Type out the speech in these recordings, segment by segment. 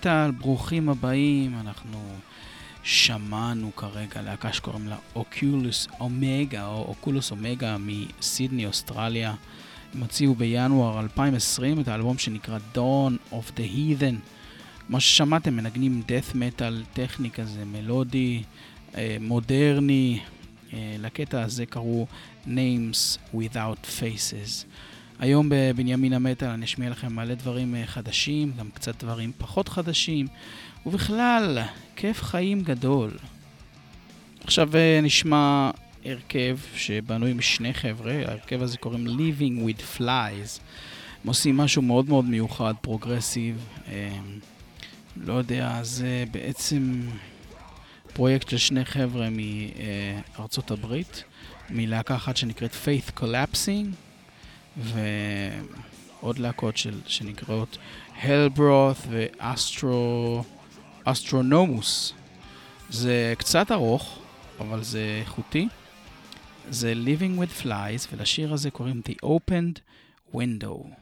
מטאל, ברוכים הבאים. אנחנו שמענו כרגע להקה שקוראים לה אוקולוס אומגה, או אוקולוס אומגה מסידני, אוסטרליה. הם הוציאו בינואר 2020 את האלבום שנקרא Dawn of the Heathen. כמו ששמעתם, מנגנים death metal טכני כזה, מלודי, אה, מודרני. אה, לקטע הזה קראו Names Without Faces. היום בבנימין המטאל אני אשמיע לכם מלא דברים אה, חדשים, גם קצת דברים פחות חדשים, ובכלל, כיף חיים גדול. עכשיו אה, נשמע הרכב שבנוי משני חבר'ה, ההרכב הזה קוראים Living with Flies. הם עושים משהו מאוד מאוד מיוחד, progressive. אה, לא יודע, זה בעצם פרויקט של שני חבר'ה מארצות הברית, מלהקה אחת שנקראת Faith Collapsing. ועוד להקות של, שנקראות Hellbroth ואסטרונומוס. זה קצת ארוך, אבל זה איכותי. זה Living with Flies, ולשיר הזה קוראים The Opened Window.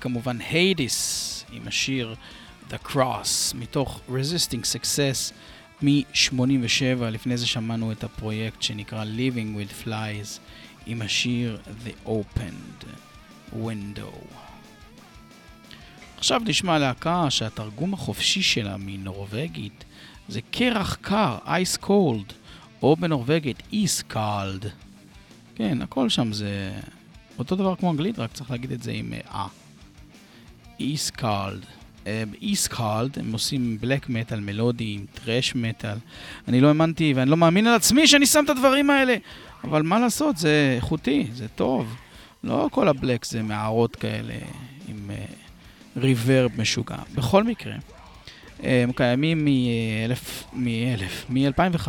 כמובן היידיס עם השיר The Cross מתוך Resisting Success מ-87, לפני זה שמענו את הפרויקט שנקרא Living with Flies עם השיר The Opened Window. עכשיו נשמע להקה שהתרגום החופשי שלה מנורווגית זה קרח קר, Ice Cold, או בנורווגית East Cold. כן, הכל שם זה אותו דבר כמו אנגלית, רק צריך להגיד את זה עם אה. איסקאלד. איסקאלד, הם עושים בלק מטאל מלודי עם טרש מטאל. אני לא האמנתי ואני לא מאמין על עצמי שאני שם את הדברים האלה. אבל מה לעשות, זה איכותי, זה טוב. לא כל הבלק זה מערות כאלה עם uh, ריברב משוגע. בכל מקרה, הם קיימים מ-2005,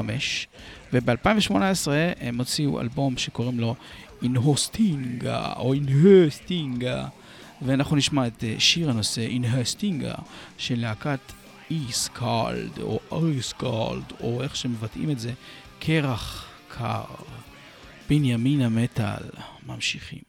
וב-2018 הם הוציאו אלבום שקוראים לו אינהוסטינגה, או אינהוסטינגה. ואנחנו נשמע את אה, שיר הנושא In Her Stinger של להקת איסקלד או אייסקלד או איך שמבטאים את זה, קרח קר. בנימין המטאל, ממשיכים.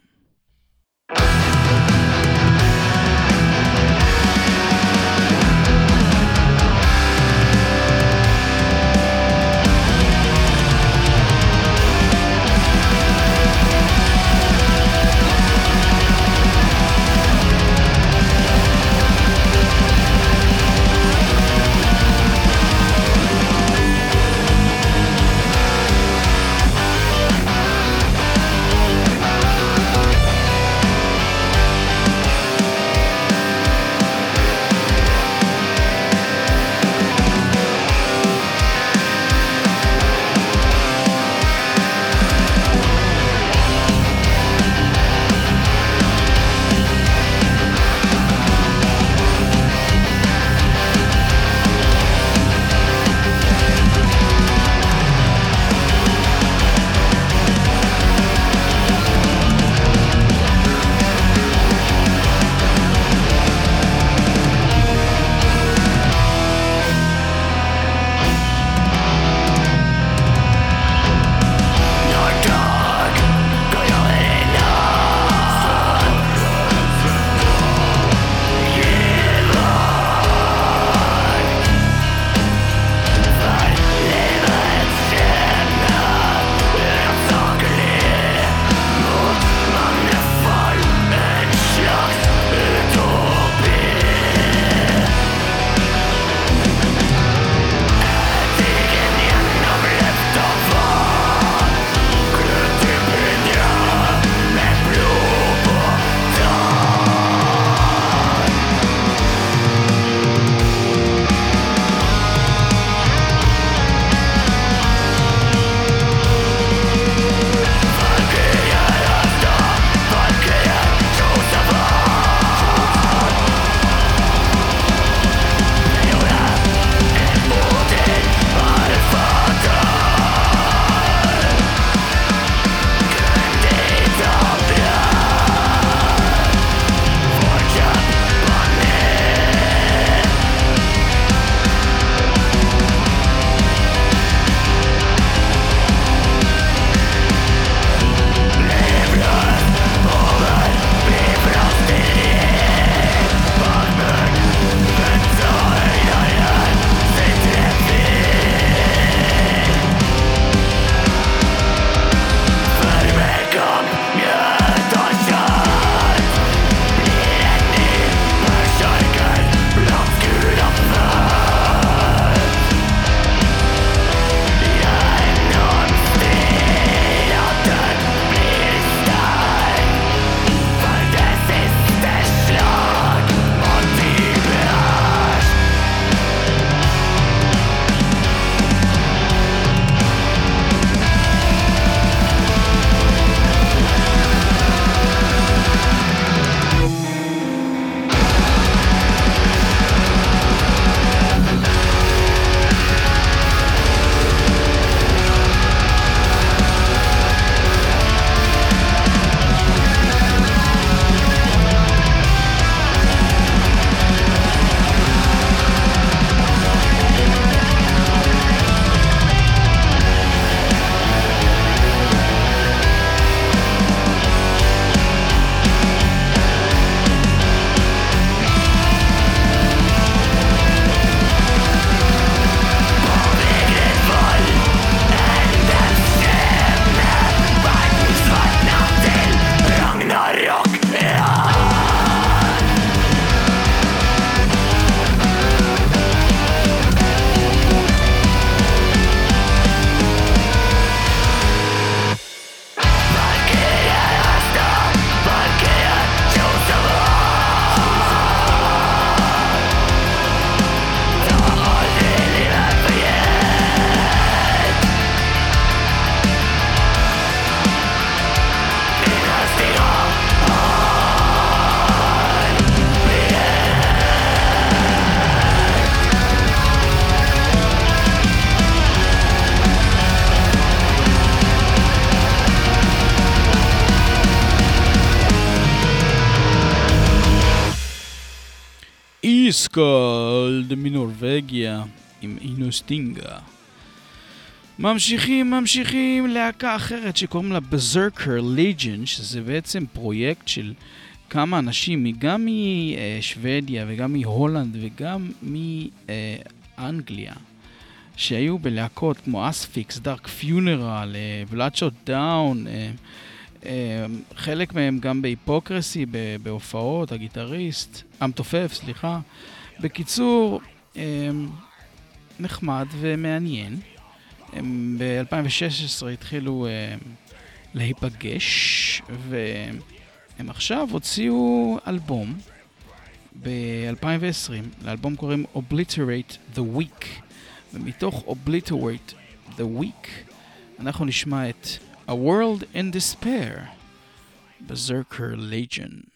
Iskald מנורבגיה עם Innhøstinga. ממשיכים, ממשיכים, להקה אחרת שקוראים לה Berserker Legion, שזה בעצם פרויקט של כמה אנשים, גם משוודיה וגם מהולנד וגם מאנגליה, שהיו בלהקות כמו Asphyx, Dark Funeral, Bloodshot Dawn, חלק מהם גם ב Hypocrisy, בהופעות, הגיטריסט, המתופף, סליחה. בקיצור, אה, נחמד ומעניין. הם ב-2016 התחילו uh, להיפגש, והם עכשיו הוציאו אלבום ב-2020, לאלבום קוראים Obliterate the Week, ומתוך Obliterate the Week אנחנו נשמע את A World in Despair, Berserker Legion.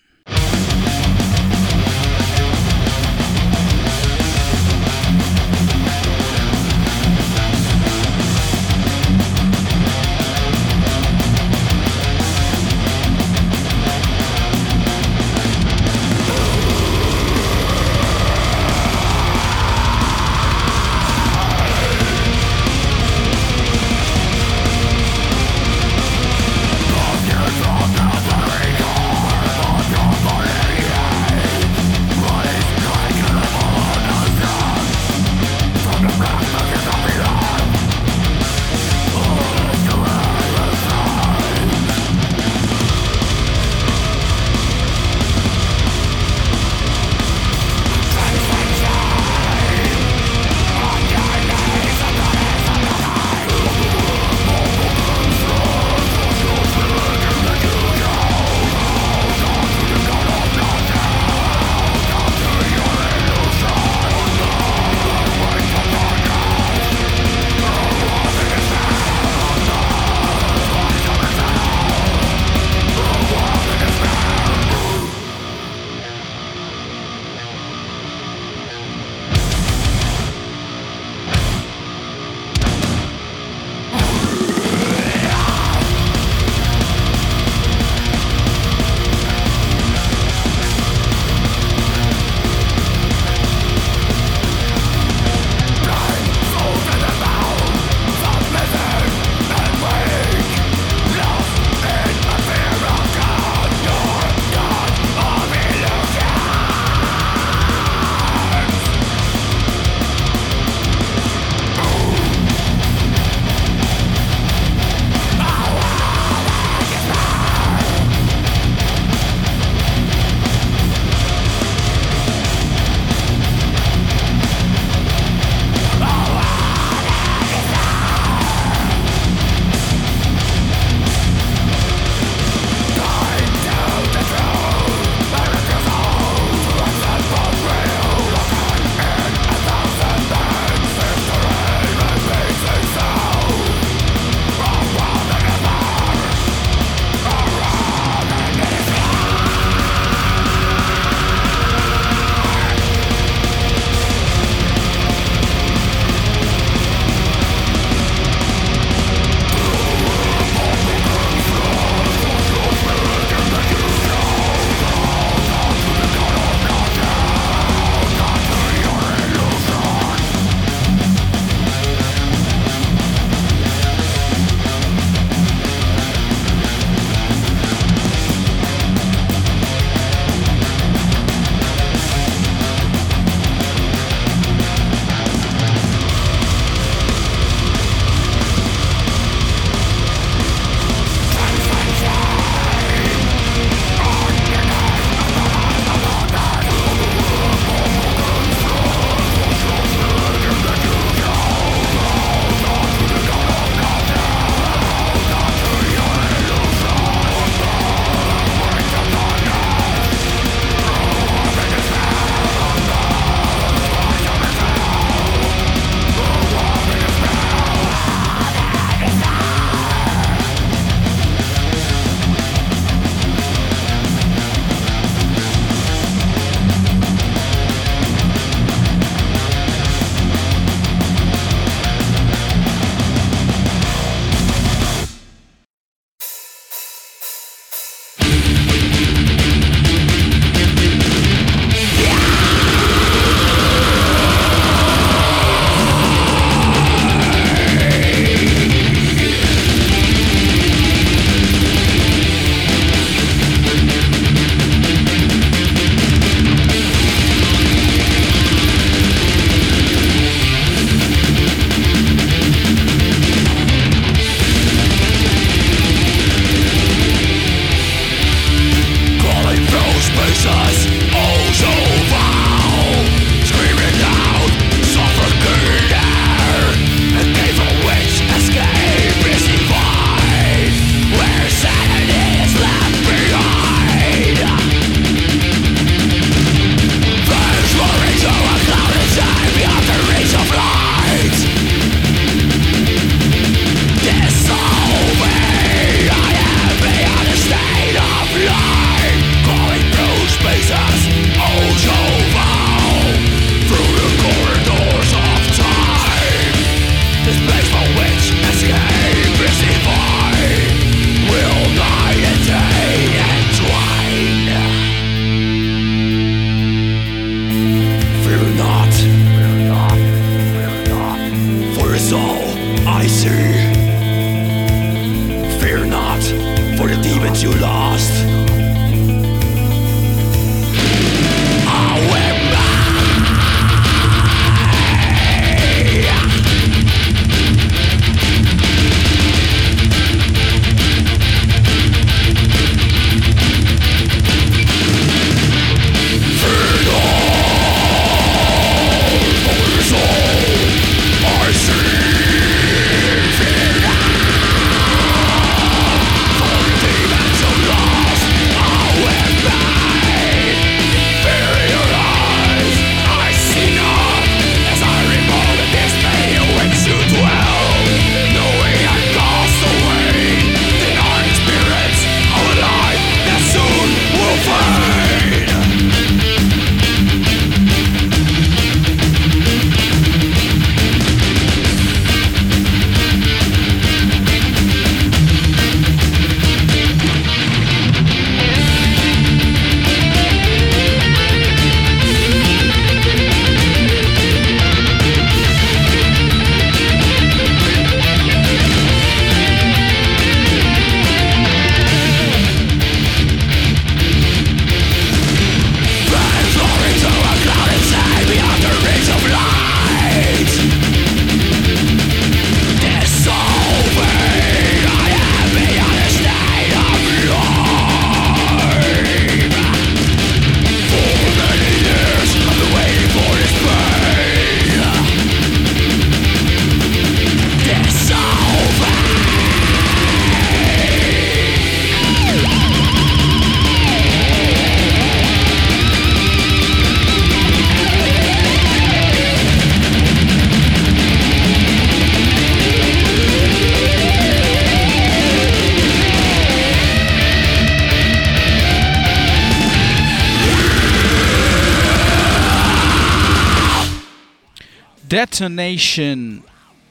Detonation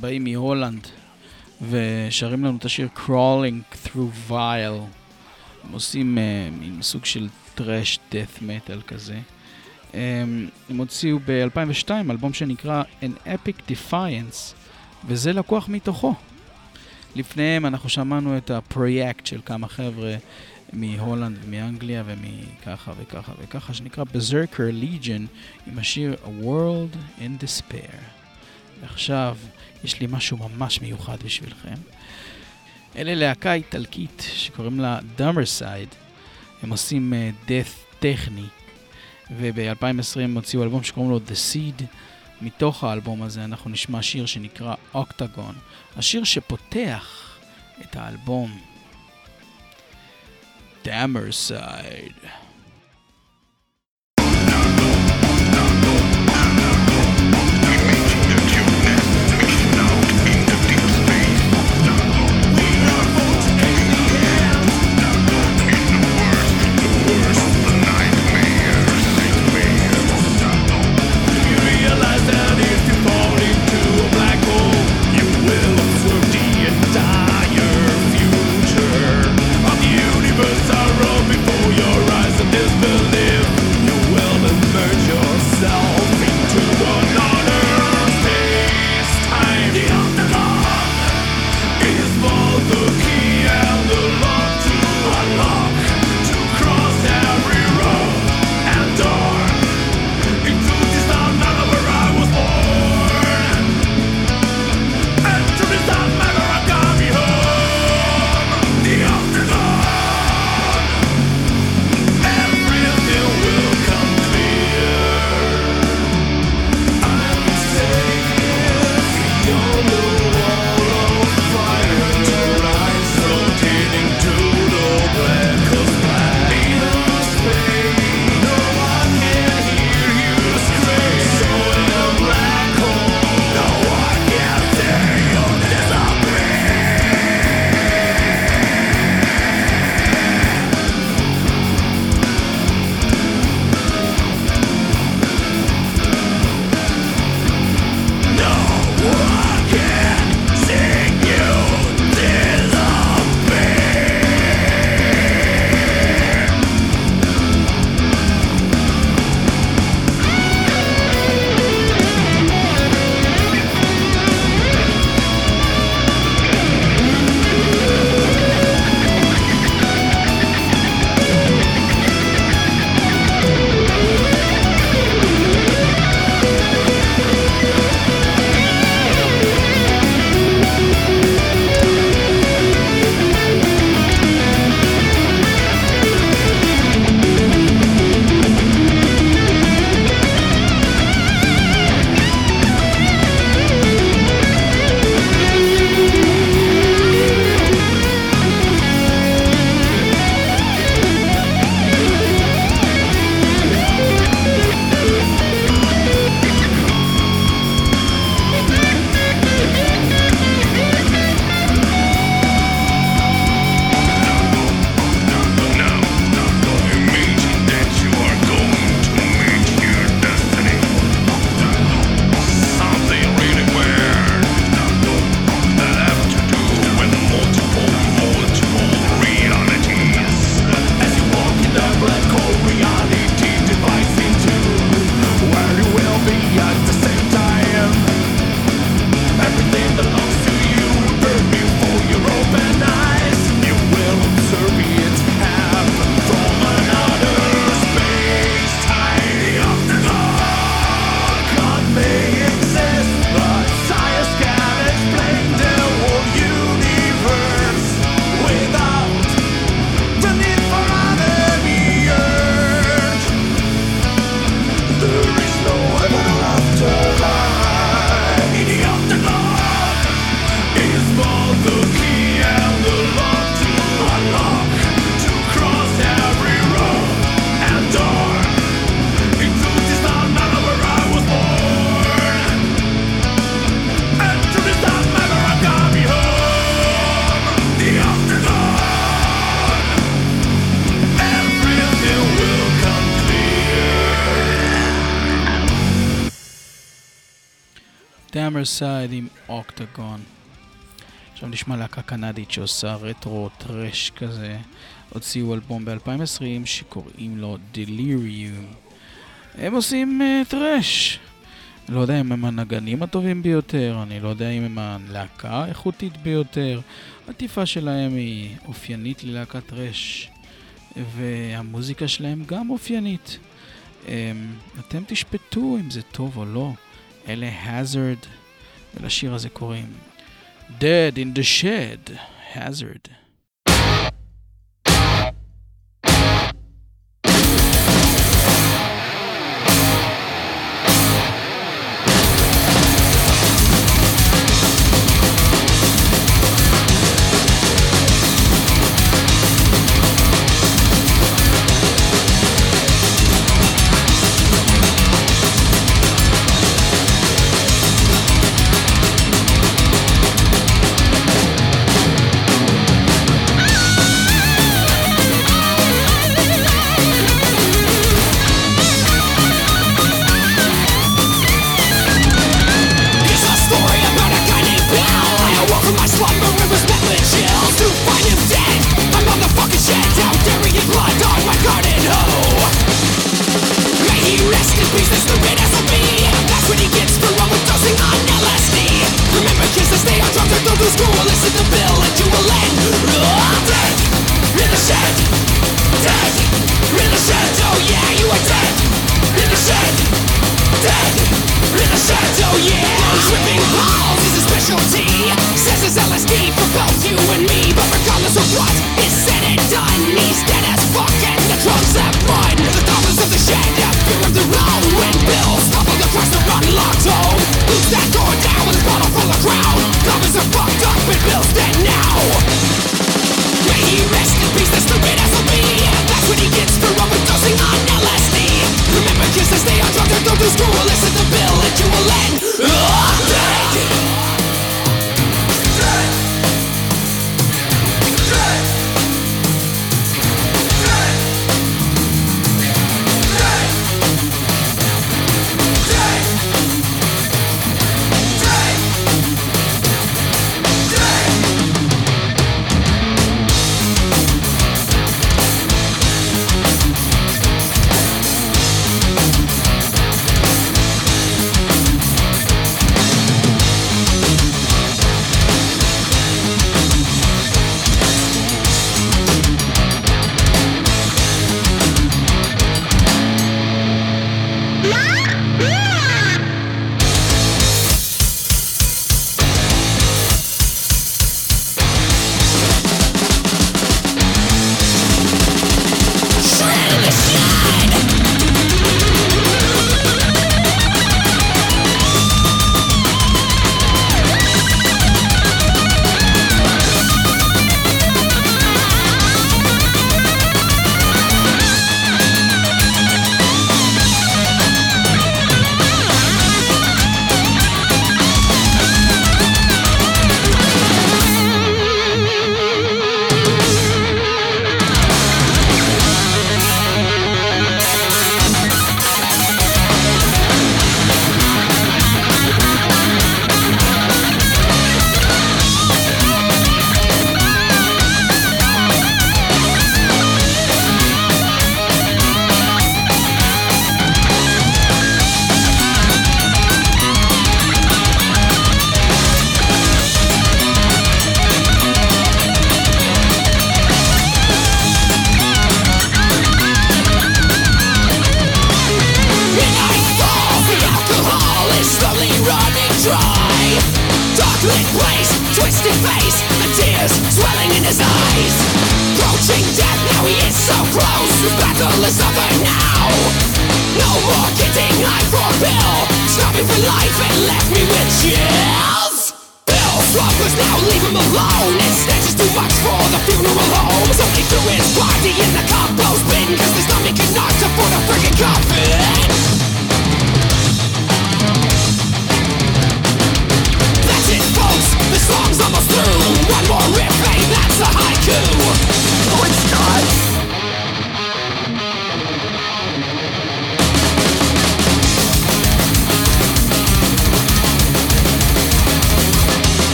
באים מהולנד ושרים לנו את השיר Crawling Through Vile. הם עושים uh, מין סוג של thrash death metal כזה. Um, הם הוציאו ב-2002 אלבום שנקרא An Epic Defiance, וזה לקוח מתוכו. לפניהם אנחנו שמענו את הפרויקט של כמה חבר'ה מהולנד ומאנגליה ומככה וככה וככה, שנקרא Berserker Legion עם השיר A World in Despair. ועכשיו יש לי משהו ממש מיוחד בשבילכם. אלה להקה איטלקית שקוראים לה Dumber. הם עושים uh, death טכני, וב-2020 הם הוציאו אלבום שקוראים לו The Seed. מתוך האלבום הזה אנחנו נשמע שיר שנקרא אוקטגון, השיר שפותח את האלבום. Dammer's side. סייד עם אוקטגון. עכשיו נשמע להקה קנדית שעושה רטרו טרש כזה. הוציאו אלבום ב-2020 שקוראים לו Delirium. הם עושים uh, טרש. לא יודע אם הם הנגנים הטובים ביותר, אני לא יודע אם הם הלהקה האיכותית ביותר. העטיפה שלהם היא אופיינית ללהקת טרש, והמוזיקה שלהם גם אופיינית. Um, אתם תשפטו אם זה טוב או לא. אלה Hazard, ולשיר הזה קוראים Dead in the Shed, Hazard.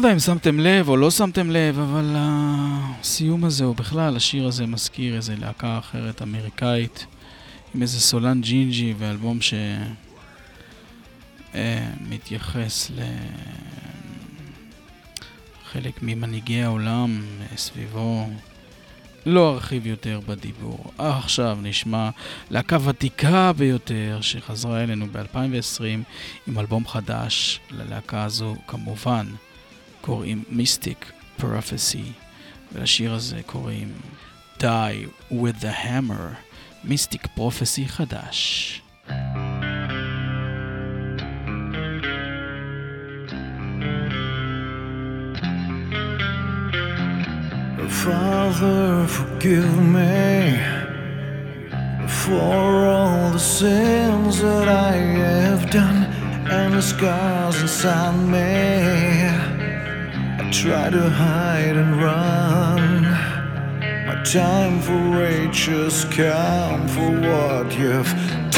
יודע אם שמתם לב או לא שמתם לב, אבל הסיום הזה, או בכלל השיר הזה מזכיר איזה להקה אחרת אמריקאית, עם איזה סולן ג'ינג'י ואלבום שמתייחס לחלק ממנהיגי העולם סביבו. לא ארחיב יותר בדיבור. עכשיו נשמע להקה ותיקה ביותר שחזרה אלינו ב-2020 עם אלבום חדש. ללהקה הזו כמובן קוראים מיסטיק פרופסי, ולשיר הזה קוראים Die with the Hammer, מיסטיק פרופסי חדש. Father, forgive me for all the sins that I have done and the scars inside me. Try to hide and run. My time for rage has come for what you've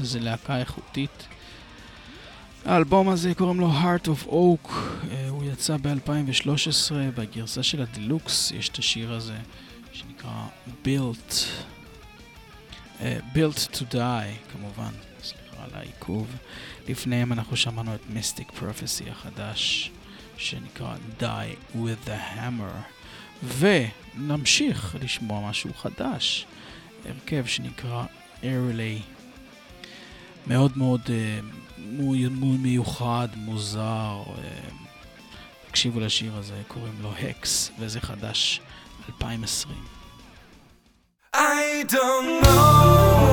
Ancients זה להקה איכותית. האלבום הזה קוראים לו Heart of Oak, uh, הוא יצא ב-2013 בגרסה של הדלוקס, יש את השיר הזה שנקרא Built, uh, Built to Die כמובן, סליחה על העיכוב. לפניהם אנחנו שמענו את Mystic Prophecy החדש שנקרא Die with the Hammer, ונמשיך לשמוע משהו חדש, הרכב שנקרא Early. מאוד מאוד uh, מיוחד, מוזר. Uh, תקשיבו לשיר הזה, קוראים לו הקס, וזה חדש 2020. I don't know,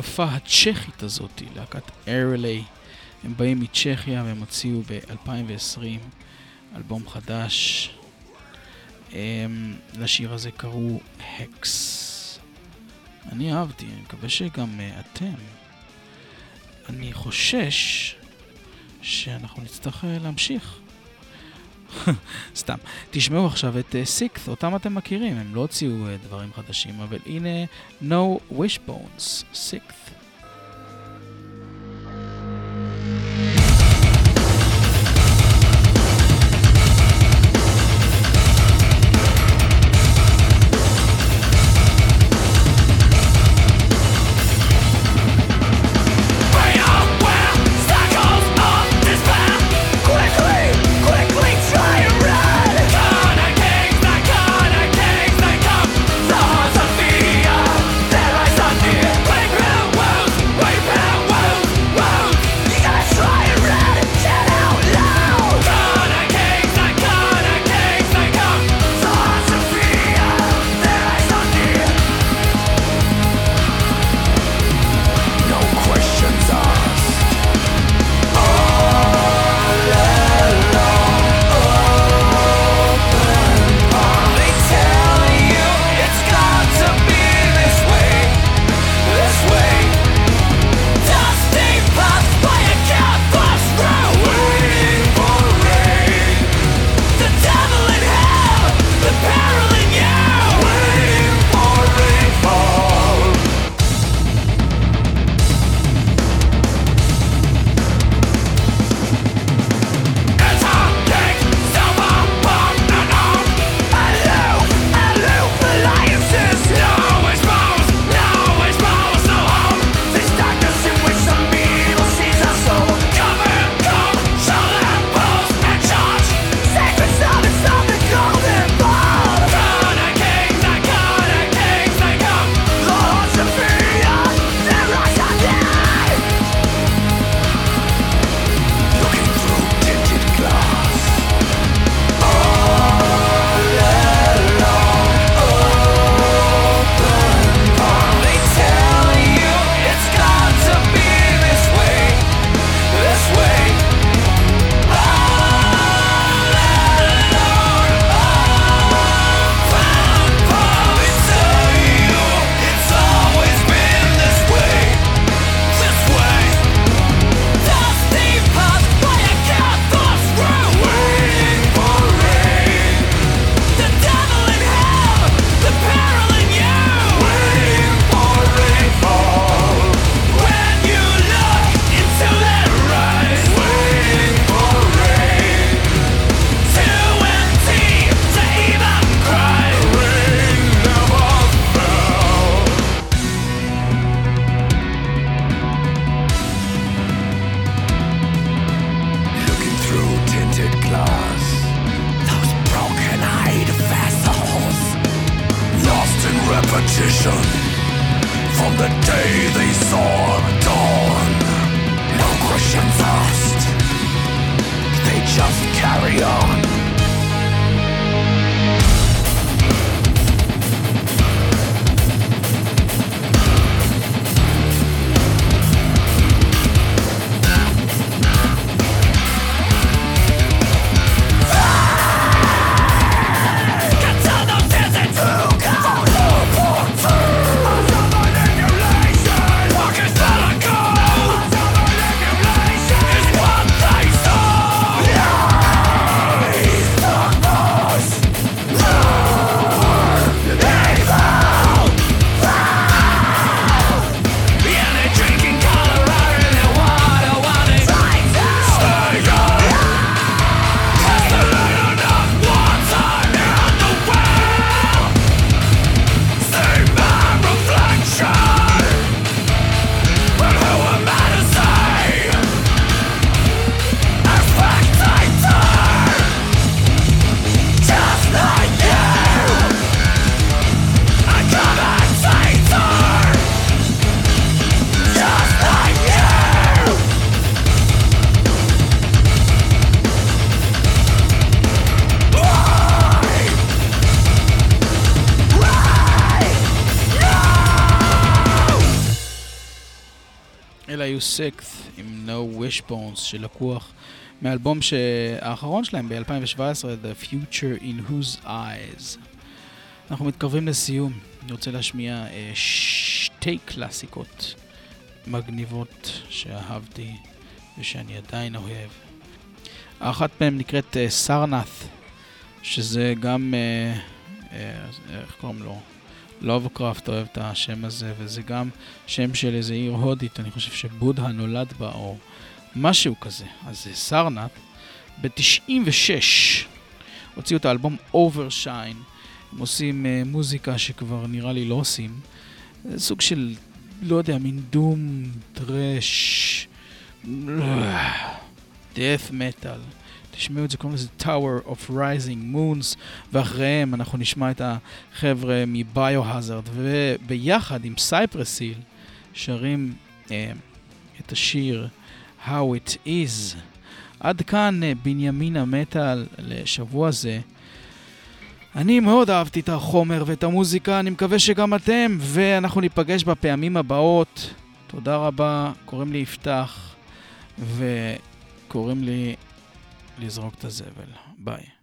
ההתקפה הצ'כית הזאת, להקת איירלי? הם באים מצ'כיה והם הוציאו ב-2020 אלבום חדש. הם, לשיר הזה קראו הקס. אני אהבתי, אני מקווה שגם uh, אתם. אני חושש שאנחנו נצטרך uh, להמשיך. סתם. תשמעו עכשיו את סיקת, uh, אותם אתם מכירים, הם לא הוציאו uh, דברים חדשים, אבל הנה No Wishbones, סיקת. היו סיקס עם No Wishbones שלקוח מאלבום האחרון שלהם ב-2017, The Future in Whose Eyes. אנחנו מתקרבים לסיום, אני רוצה להשמיע אה, שתי קלאסיקות מגניבות שאהבתי ושאני עדיין אוהב. האחת מהן נקראת אה, סרנת, שזה גם, אה, אה, איך קוראים לו? לובקראפט אוהב את השם הזה, וזה גם שם של איזה עיר הודית, אני חושב שבודהה נולד בה, או משהו כזה. אז זה סרנת. ב-96 הוציאו את האלבום Overshine. הם עושים uh, מוזיקה שכבר נראה לי לא עושים. זה סוג של, לא יודע, מין דום, טרש, death metal. תשמעו את זה, קוראים לזה Tower of Rising Moons, ואחריהם אנחנו נשמע את החבר'ה מביו-הזארד, וביחד עם סייפרסיל שרים אה, את השיר How It Is. עד כאן אה, בנימין המטאל לשבוע זה. אני מאוד אהבתי את החומר ואת המוזיקה, אני מקווה שגם אתם, ואנחנו ניפגש בפעמים הבאות. תודה רבה, קוראים לי יפתח, וקוראים לי לזרוק את הזבל. ביי.